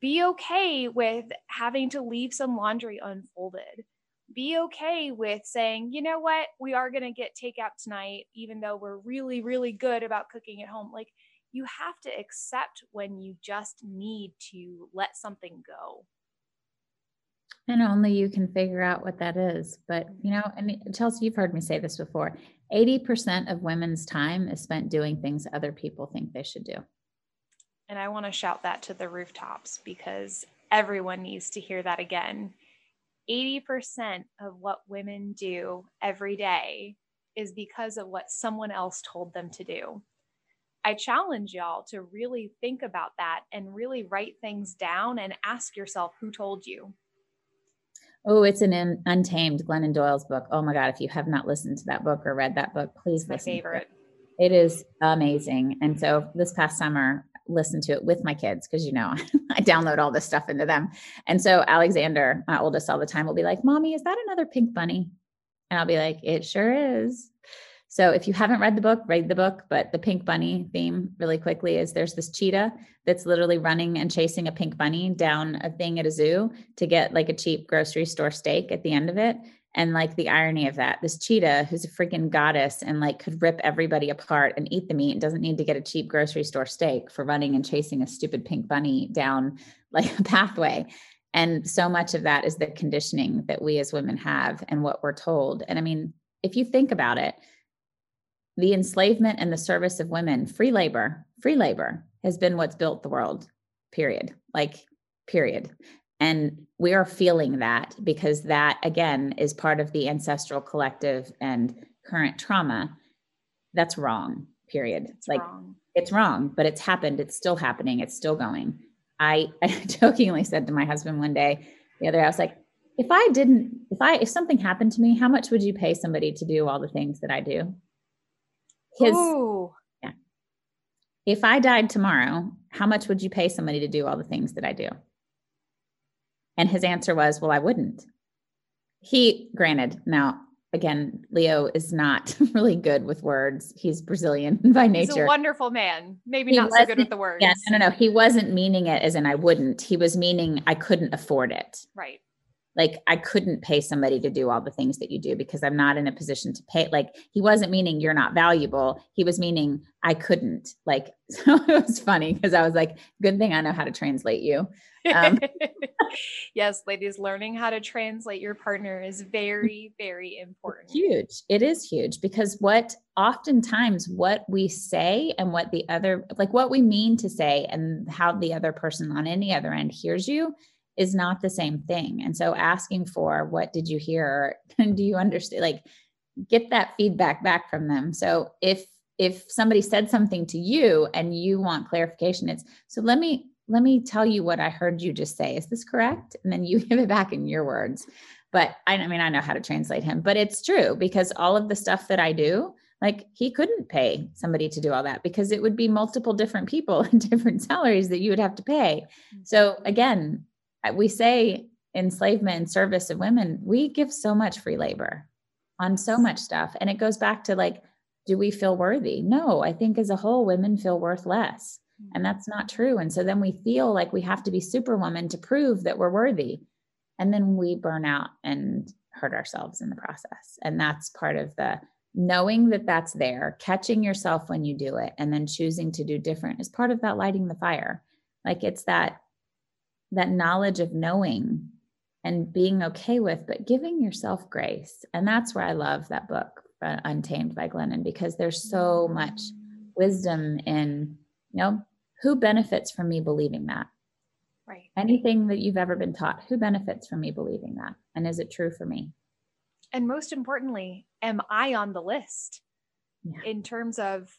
be okay with having to leave some laundry unfolded. Be okay with saying, you know what, we are going to get takeout tonight, even though we're really, really good about cooking at home. Like, you have to accept when you just need to let something go. And only you can figure out what that is. But, you know, and Chelsea, you've heard me say this before 80% of women's time is spent doing things other people think they should do. And I want to shout that to the rooftops because everyone needs to hear that again. 80% of what women do every day is because of what someone else told them to do. I challenge y'all to really think about that and really write things down and ask yourself who told you. Oh, it's an Untamed Glennon Doyle's book. Oh my God, if you have not listened to that book or read that book, please my favorite. It. it is amazing. And so this past summer, listen to it with my kids because you know I download all this stuff into them. And so Alexander, my oldest all the time, will be like, Mommy, is that another pink bunny? And I'll be like, It sure is. So if you haven't read the book, read the book. But the pink bunny theme, really quickly, is there's this cheetah that's literally running and chasing a pink bunny down a thing at a zoo to get like a cheap grocery store steak at the end of it. And like the irony of that, this cheetah who's a freaking goddess and like could rip everybody apart and eat the meat and doesn't need to get a cheap grocery store steak for running and chasing a stupid pink bunny down like a pathway. And so much of that is the conditioning that we as women have and what we're told. And I mean, if you think about it, the enslavement and the service of women, free labor, free labor has been what's built the world, period. Like, period. And we are feeling that because that, again, is part of the ancestral collective and current trauma. That's wrong, period. It's like, wrong. it's wrong, but it's happened. It's still happening. It's still going. I, I jokingly said to my husband one day, the other day, I was like, if I didn't, if I, if something happened to me, how much would you pay somebody to do all the things that I do? His, Ooh. yeah. If I died tomorrow, how much would you pay somebody to do all the things that I do? And his answer was, Well, I wouldn't. He, granted, now again, Leo is not really good with words. He's Brazilian by nature. He's a wonderful man. Maybe he not so good with the words. Yeah, no, no, no. He wasn't meaning it as in I wouldn't. He was meaning I couldn't afford it. Right. Like I couldn't pay somebody to do all the things that you do because I'm not in a position to pay. Like he wasn't meaning you're not valuable. He was meaning I couldn't. Like so it was funny because I was like, good thing I know how to translate you. Um, yes, ladies, learning how to translate your partner is very, very important. Huge. It is huge because what oftentimes what we say and what the other, like what we mean to say and how the other person on any other end hears you is not the same thing. And so asking for what did you hear? Do you understand? Like get that feedback back from them. So if if somebody said something to you and you want clarification, it's so let me let me tell you what I heard you just say. Is this correct? And then you give it back in your words. But I, I mean, I know how to translate him, but it's true because all of the stuff that I do, like he couldn't pay somebody to do all that because it would be multiple different people and different salaries that you would have to pay. So mm-hmm. again, we say enslavement and service of women, we give so much free labor. on so much stuff. And it goes back to like, do we feel worthy? No, I think as a whole, women feel worth less. And mm-hmm. that's not true. And so then we feel like we have to be superwoman to prove that we're worthy. And then we burn out and hurt ourselves in the process. And that's part of the knowing that that's there, catching yourself when you do it, and then choosing to do different is part of that lighting the fire. Like it's that that knowledge of knowing and being okay with, but giving yourself grace. And that's where I love that book, uh, Untamed by Glennon, because there's so much wisdom in, you know, who benefits from me believing that? Right. Anything that you've ever been taught, who benefits from me believing that? And is it true for me? And most importantly, am I on the list Yeah. in terms of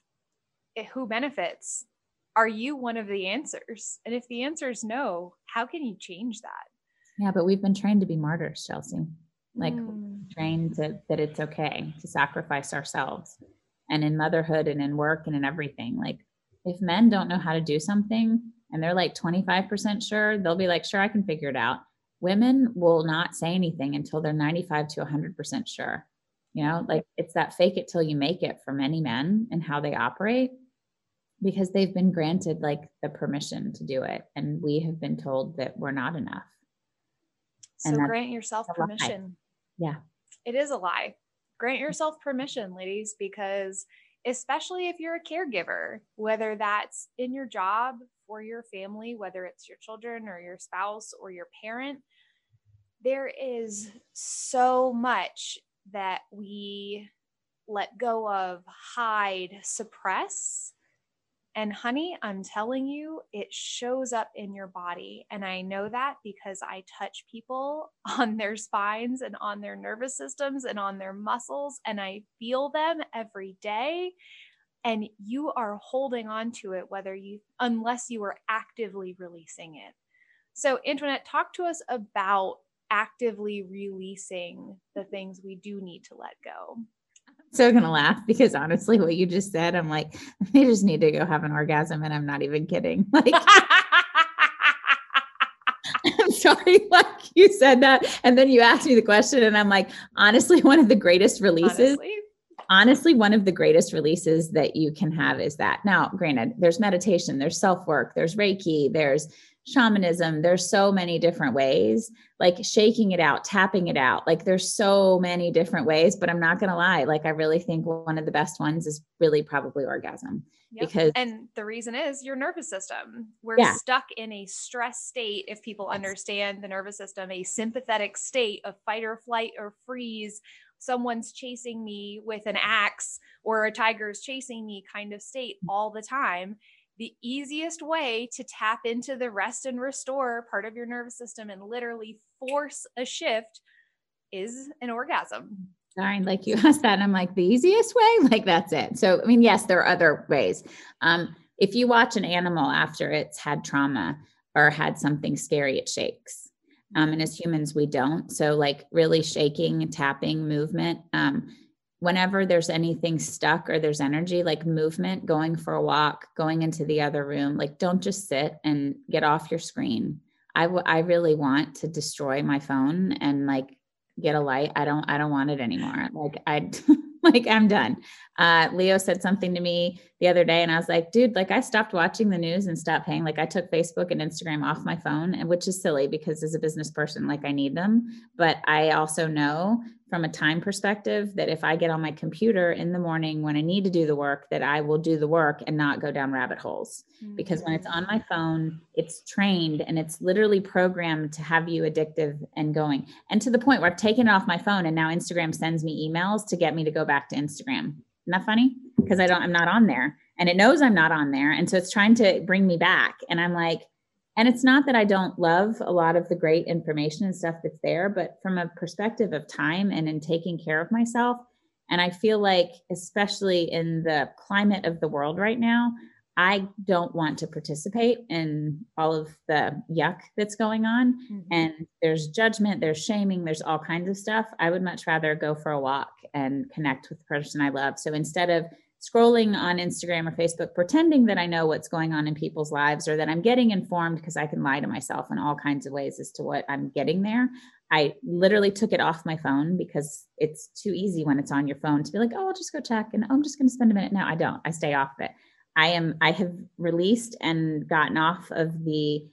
eh, who benefits? Are you one of the answers? And if the answer is no, how can you change that? Yeah, but we've been trained to be martyrs, Chelsea. Like Mm, trained to that it's okay to sacrifice ourselves. And in motherhood and in work and in everything, like if men don't know how to do something and they're like 25% sure, they'll be like, sure, I can figure it out. Women will not say anything until they're 95 to 100% sure. You know, like it's that fake it till you make it for many men and how they operate because they've been granted like the permission to do it. And we have been told that we're not enough. so grant yourself permission. Yeah. It is a lie. Grant yourself permission, ladies, because especially if you're a caregiver, whether that's in your job for your family, whether it's your children or your spouse or your parent, there is so much that we let go of, hide, suppress. And honey, I'm telling you, it shows up in your body. And I know that because I touch people on their spines and on their nervous systems and on their muscles, and I feel them every day. And you are holding on to it, whether you, unless you are actively releasing it. So, Antoinette, talk to us about actively releasing the things we do need to let go. So gonna laugh because honestly, what you just said, I'm like, they just need to go have an orgasm, and I'm not even kidding. Like, I'm sorry, like you said that, and then you asked me the question, and I'm like, honestly, one of the greatest releases, Honestly, honestly, one of the greatest releases that you can have is that. Now, granted, there's meditation, there's self work, there's Reiki, there's shamanism there's so many different ways like shaking it out tapping it out like there's so many different ways but i'm not to lie like i really think one of the best ones is really probably orgasm Yep. because and the reason is your nervous system. We're Yeah. stuck in a stress state. If people understand the nervous system, a sympathetic state of fight or flight or freeze, someone's chasing me with an axe or a tiger's chasing me kind of state all the time. The easiest way to tap into the rest and restore part of your nervous system and literally force a shift is an orgasm. Sorry, like you asked that, I'm like, the easiest way? Like, that's it. So, I mean, yes, there are other ways. Um, if you watch an animal after it's had trauma or had something scary, it shakes. Um, and as humans, we don't. So, like, really shaking, tapping, movement. Um, whenever there's anything stuck or there's energy, like movement, going for a walk, going into the other room, like, don't just sit and get off your screen. I, w- I really want to destroy my phone and like get a light. I don't I don't want it anymore. Like I like I'm done. Uh Leo said something to me the other day and I was like, dude, like I stopped watching the news and stopped paying. Like I took Facebook and Instagram off my phone, and which is silly because as a business person, like I need them. But I also know from a time perspective that if I get on my computer in the morning when I need to do the work, that I will do the work and not go down rabbit holes mm. because when it's on my phone, it's trained and it's literally programmed to have you addictive and going. And to the point where I've taken it off my phone and now Instagram sends me emails to get me to go back to Instagram. Isn't that funny? Because I don't, I'm not on there and it knows I'm not on there. And so it's trying to bring me back. And I'm like, and it's not that I don't love a lot of the great information and stuff that's there, but from a perspective of time and in taking care of myself. And I feel like, especially in the climate of the world right now, I don't want to participate in all of the yuck that's going on. Mhm. And there's judgment, there's shaming, there's all kinds of stuff. I would much rather go for a walk and connect with the person I love. So instead of scrolling on Instagram or Facebook, pretending that I know what's going on in people's lives or that I'm getting informed because I can lie to myself in all kinds of ways as to what I'm getting there. I literally took it off my phone because it's too easy when it's on your phone to be like, oh, I'll just go check and oh, I'm just going to spend a minute. No, I don't. I stay off of it. I am, I have released and gotten off of the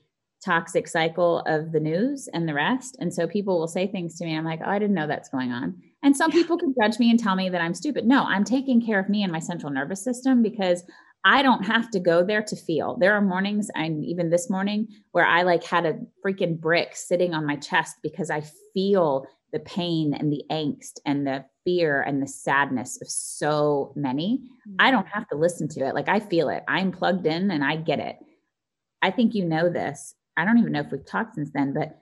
toxic cycle of the news and the rest. And so people will say things to me. I'm like, oh, I didn't know that's going on. And some people can judge me and tell me that I'm stupid. No, I'm taking care of me and my central nervous system because I don't have to go there to feel. There are mornings, and even this morning, where I like had a freaking brick sitting on my chest because I feel the pain and the angst and the fear and the sadness of so many. Mm-hmm. I don't have to listen to it. Like I feel it. I'm plugged in and I get it. I think you know this. I don't even know if we've talked since then, but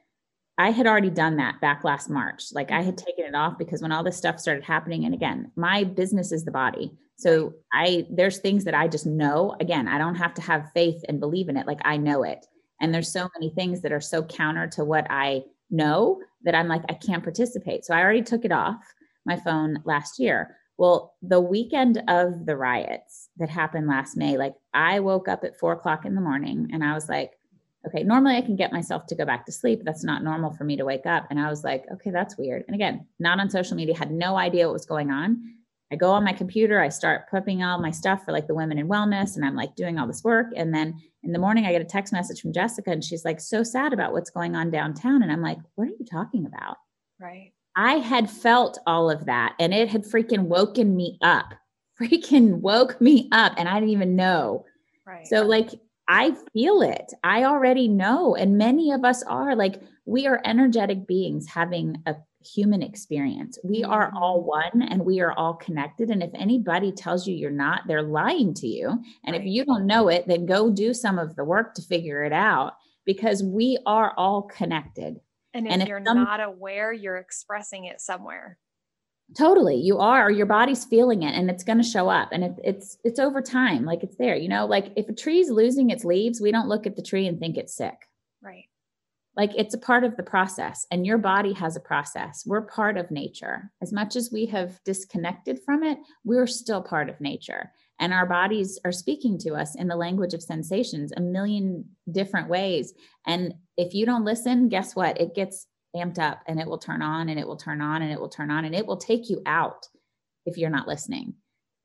I had already done that back last March. Like I had mm-hmm. taken it off because when all this stuff started happening, and again, my business is the body. So I there's things that I just know. Again, I don't have to have faith and believe in it. Like I know it. And there's so many things that are so counter to what I know that I'm like, I can't participate. So I already took it off my phone last year. Well, the weekend of the riots that happened last May, like I woke up at four o'clock in the morning and I was like, okay, normally I can get myself to go back to sleep. That's not normal for me to wake up. And I was like, okay, that's weird. And again, not on social media, had no idea what was going on. I go on my computer, I start prepping all my stuff for like the women in wellness, and I'm like doing all this work. And then in the morning, I get a text message from Jessica, and she's like, so sad about what's going on downtown. And I'm like, what are you talking about? Right. I had felt all of that, and it had freaking woken me up, freaking woke me up, and I didn't even know. Right. So, like, I feel it. I already know. And many of us are like, we are energetic beings having a human experience. We are all mm-hmm. one and we are all connected. And if anybody tells you you're not, they're lying to you. And right. if you don't know it, then go do some of the work to figure it out because we are all connected. And if, and if you're some, not aware, you're expressing it somewhere. Totally. You are, your body's feeling it and it's going to show up. And it, it's, it's over time. Like it's there, you know, like if a tree's losing its leaves, we don't look at the tree and think it's sick. Right. Like it's a part of the process, and your body has a process. We're part of nature. As much as we have disconnected from it, we're still part of nature. And our bodies are speaking to us in the language of sensations a million different ways. And if you don't listen, guess what? It gets amped up and it will turn on and it will turn on and it will turn on and it will take you out if you're not listening.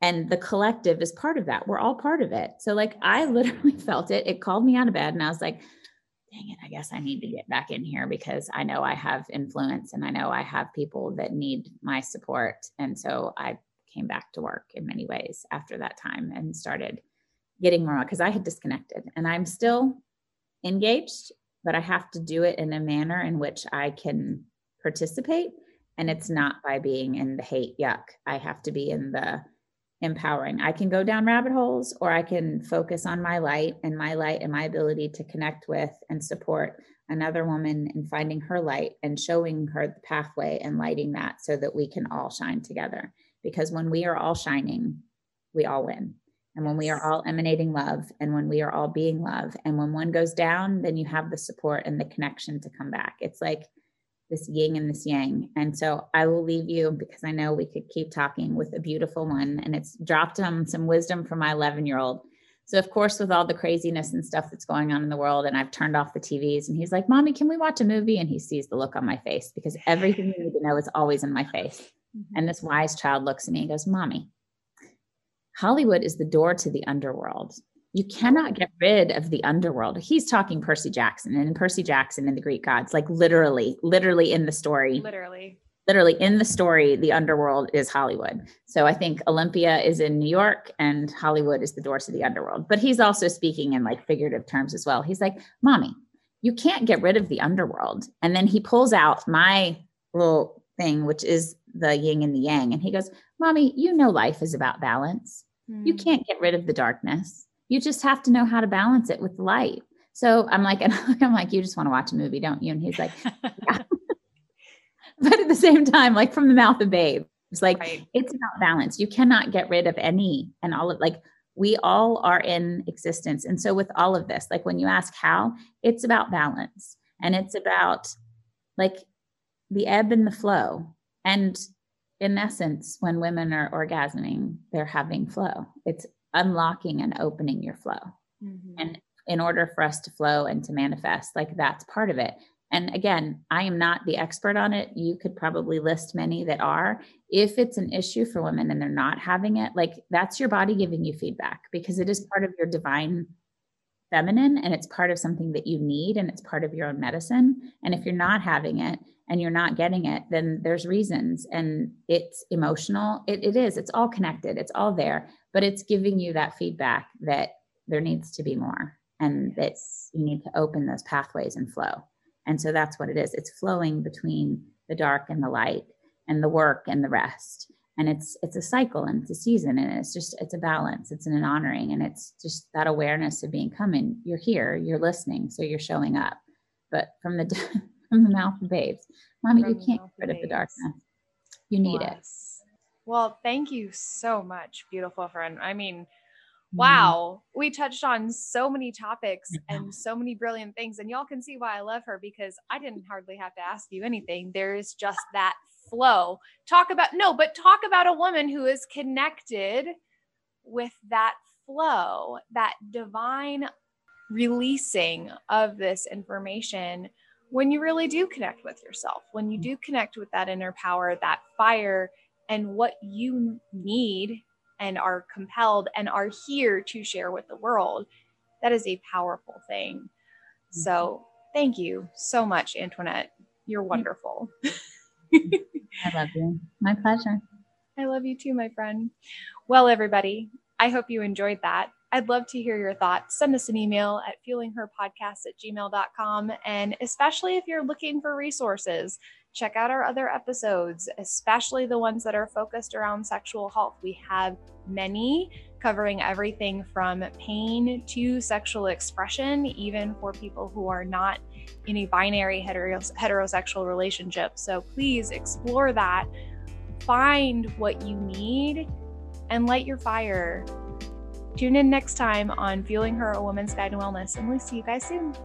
And the collective is part of that. We're all part of it. So, like, I literally felt it. It called me out of bed and I was like, dang it, I guess I need to get back in here because I know I have influence and I know I have people that need my support. And so I came back to work in many ways after that time and started getting more because I had disconnected and I'm still engaged, but I have to do it in a manner in which I can participate. And it's not by being in the hate yuck. I have to be in the empowering. I can go down rabbit holes or I can focus on my light and my light and my ability to connect with and support another woman in finding her light and showing her the pathway and lighting that so that we can all shine together. Because when we are all shining, we all win. And when we are all emanating love and when we are all being love, and when one goes down, then you have the support and the connection to come back. It's like this yin and this yang. And so I will leave you because I know we could keep talking with a beautiful one. And it's dropped um, some wisdom from my 11 year old. So, of course, with all the craziness and stuff that's going on in the world, and I've turned off the TVs, and he's like, Mommy, can we watch a movie? And he sees the look on my face because everything you need to know is always in my face. Mm-hmm. And this wise child looks at me and goes, Mommy, Hollywood is the door to the underworld you cannot get rid of the underworld. He's talking Percy Jackson and Percy Jackson and the Greek gods, like literally, literally in the story. Literally. Literally in the story, the underworld is Hollywood. So I think Olympia is in New York and Hollywood is the doors to the underworld. But he's also speaking in like figurative terms as well. He's like, Mommy, you can't get rid of the underworld. And then he pulls out my little thing, which is the yin and the yang. And he goes, Mommy, you know life is about balance. Mm. You hmm. can't get rid of the darkness you just have to know how to balance it with light. So I'm like, and I'm like, you just want to watch a movie, don't you? And he's like, yeah. but at the same time, like from the mouth of babe, it's like, right. it's about balance. You cannot get rid of any and all of like, we all are in existence. And so with all of this, like when you ask how, it's about balance and it's about like the ebb and the flow. And in essence, when women are orgasming, they're having flow. It's unlocking and opening your flow. Mm-hmm. And in order for us to flow and to manifest, like that's part of it. And again, I am not the expert on it. You could probably list many that are. If it's an issue for women and they're not having it, like that's your body giving you feedback because it is part of your divine feminine and it's part of something that you need and it's part of your own medicine. And if you're not having it and you're not getting it, then there's reasons and it's emotional. It, it is, it's all connected, it's all there, but it's giving you that feedback that there needs to be more and that you need to open those pathways and flow. And so that's what it is. It's flowing between the dark and the light and the work and the rest and it's it's a cycle and it's a season and it's just it's a balance. It's an honoring and it's just that awareness of being coming you're here you're listening so you're showing up. But from the from the mouth of babes mommy from you can't get rid of the darkness. You need it. Well thank you so much beautiful friend. I mean mm-hmm. wow. We touched on so many topics and so many brilliant things and y'all can see why i love her because i didn't hardly have to ask you anything. There is just that flow. Talk about, no, but talk about a woman who is connected with that flow, that divine releasing of this information when you really do connect with yourself, when you do connect with that inner power, that fire, and what you need and are compelled and are here to share with the world. That is a powerful thing. So, mm-hmm. thank you so much, Antoinette. You're mm-hmm. wonderful. I love you. My pleasure. I love you too, my friend. Well, everybody, I hope you enjoyed that. I'd love to hear your thoughts. Send us an email at fuelingherpodcast at gmail.com. And especially if you're looking for resources, check out our other episodes, especially the ones that are focused around sexual health. We have many covering everything from pain to sexual expression, even for people who are not in a binary heteros- heterosexual relationship. So please explore that, find what you need, and light your fire. Tune in next time on Fueling Her, a Woman's Guide to Wellness, and we'll see you guys soon.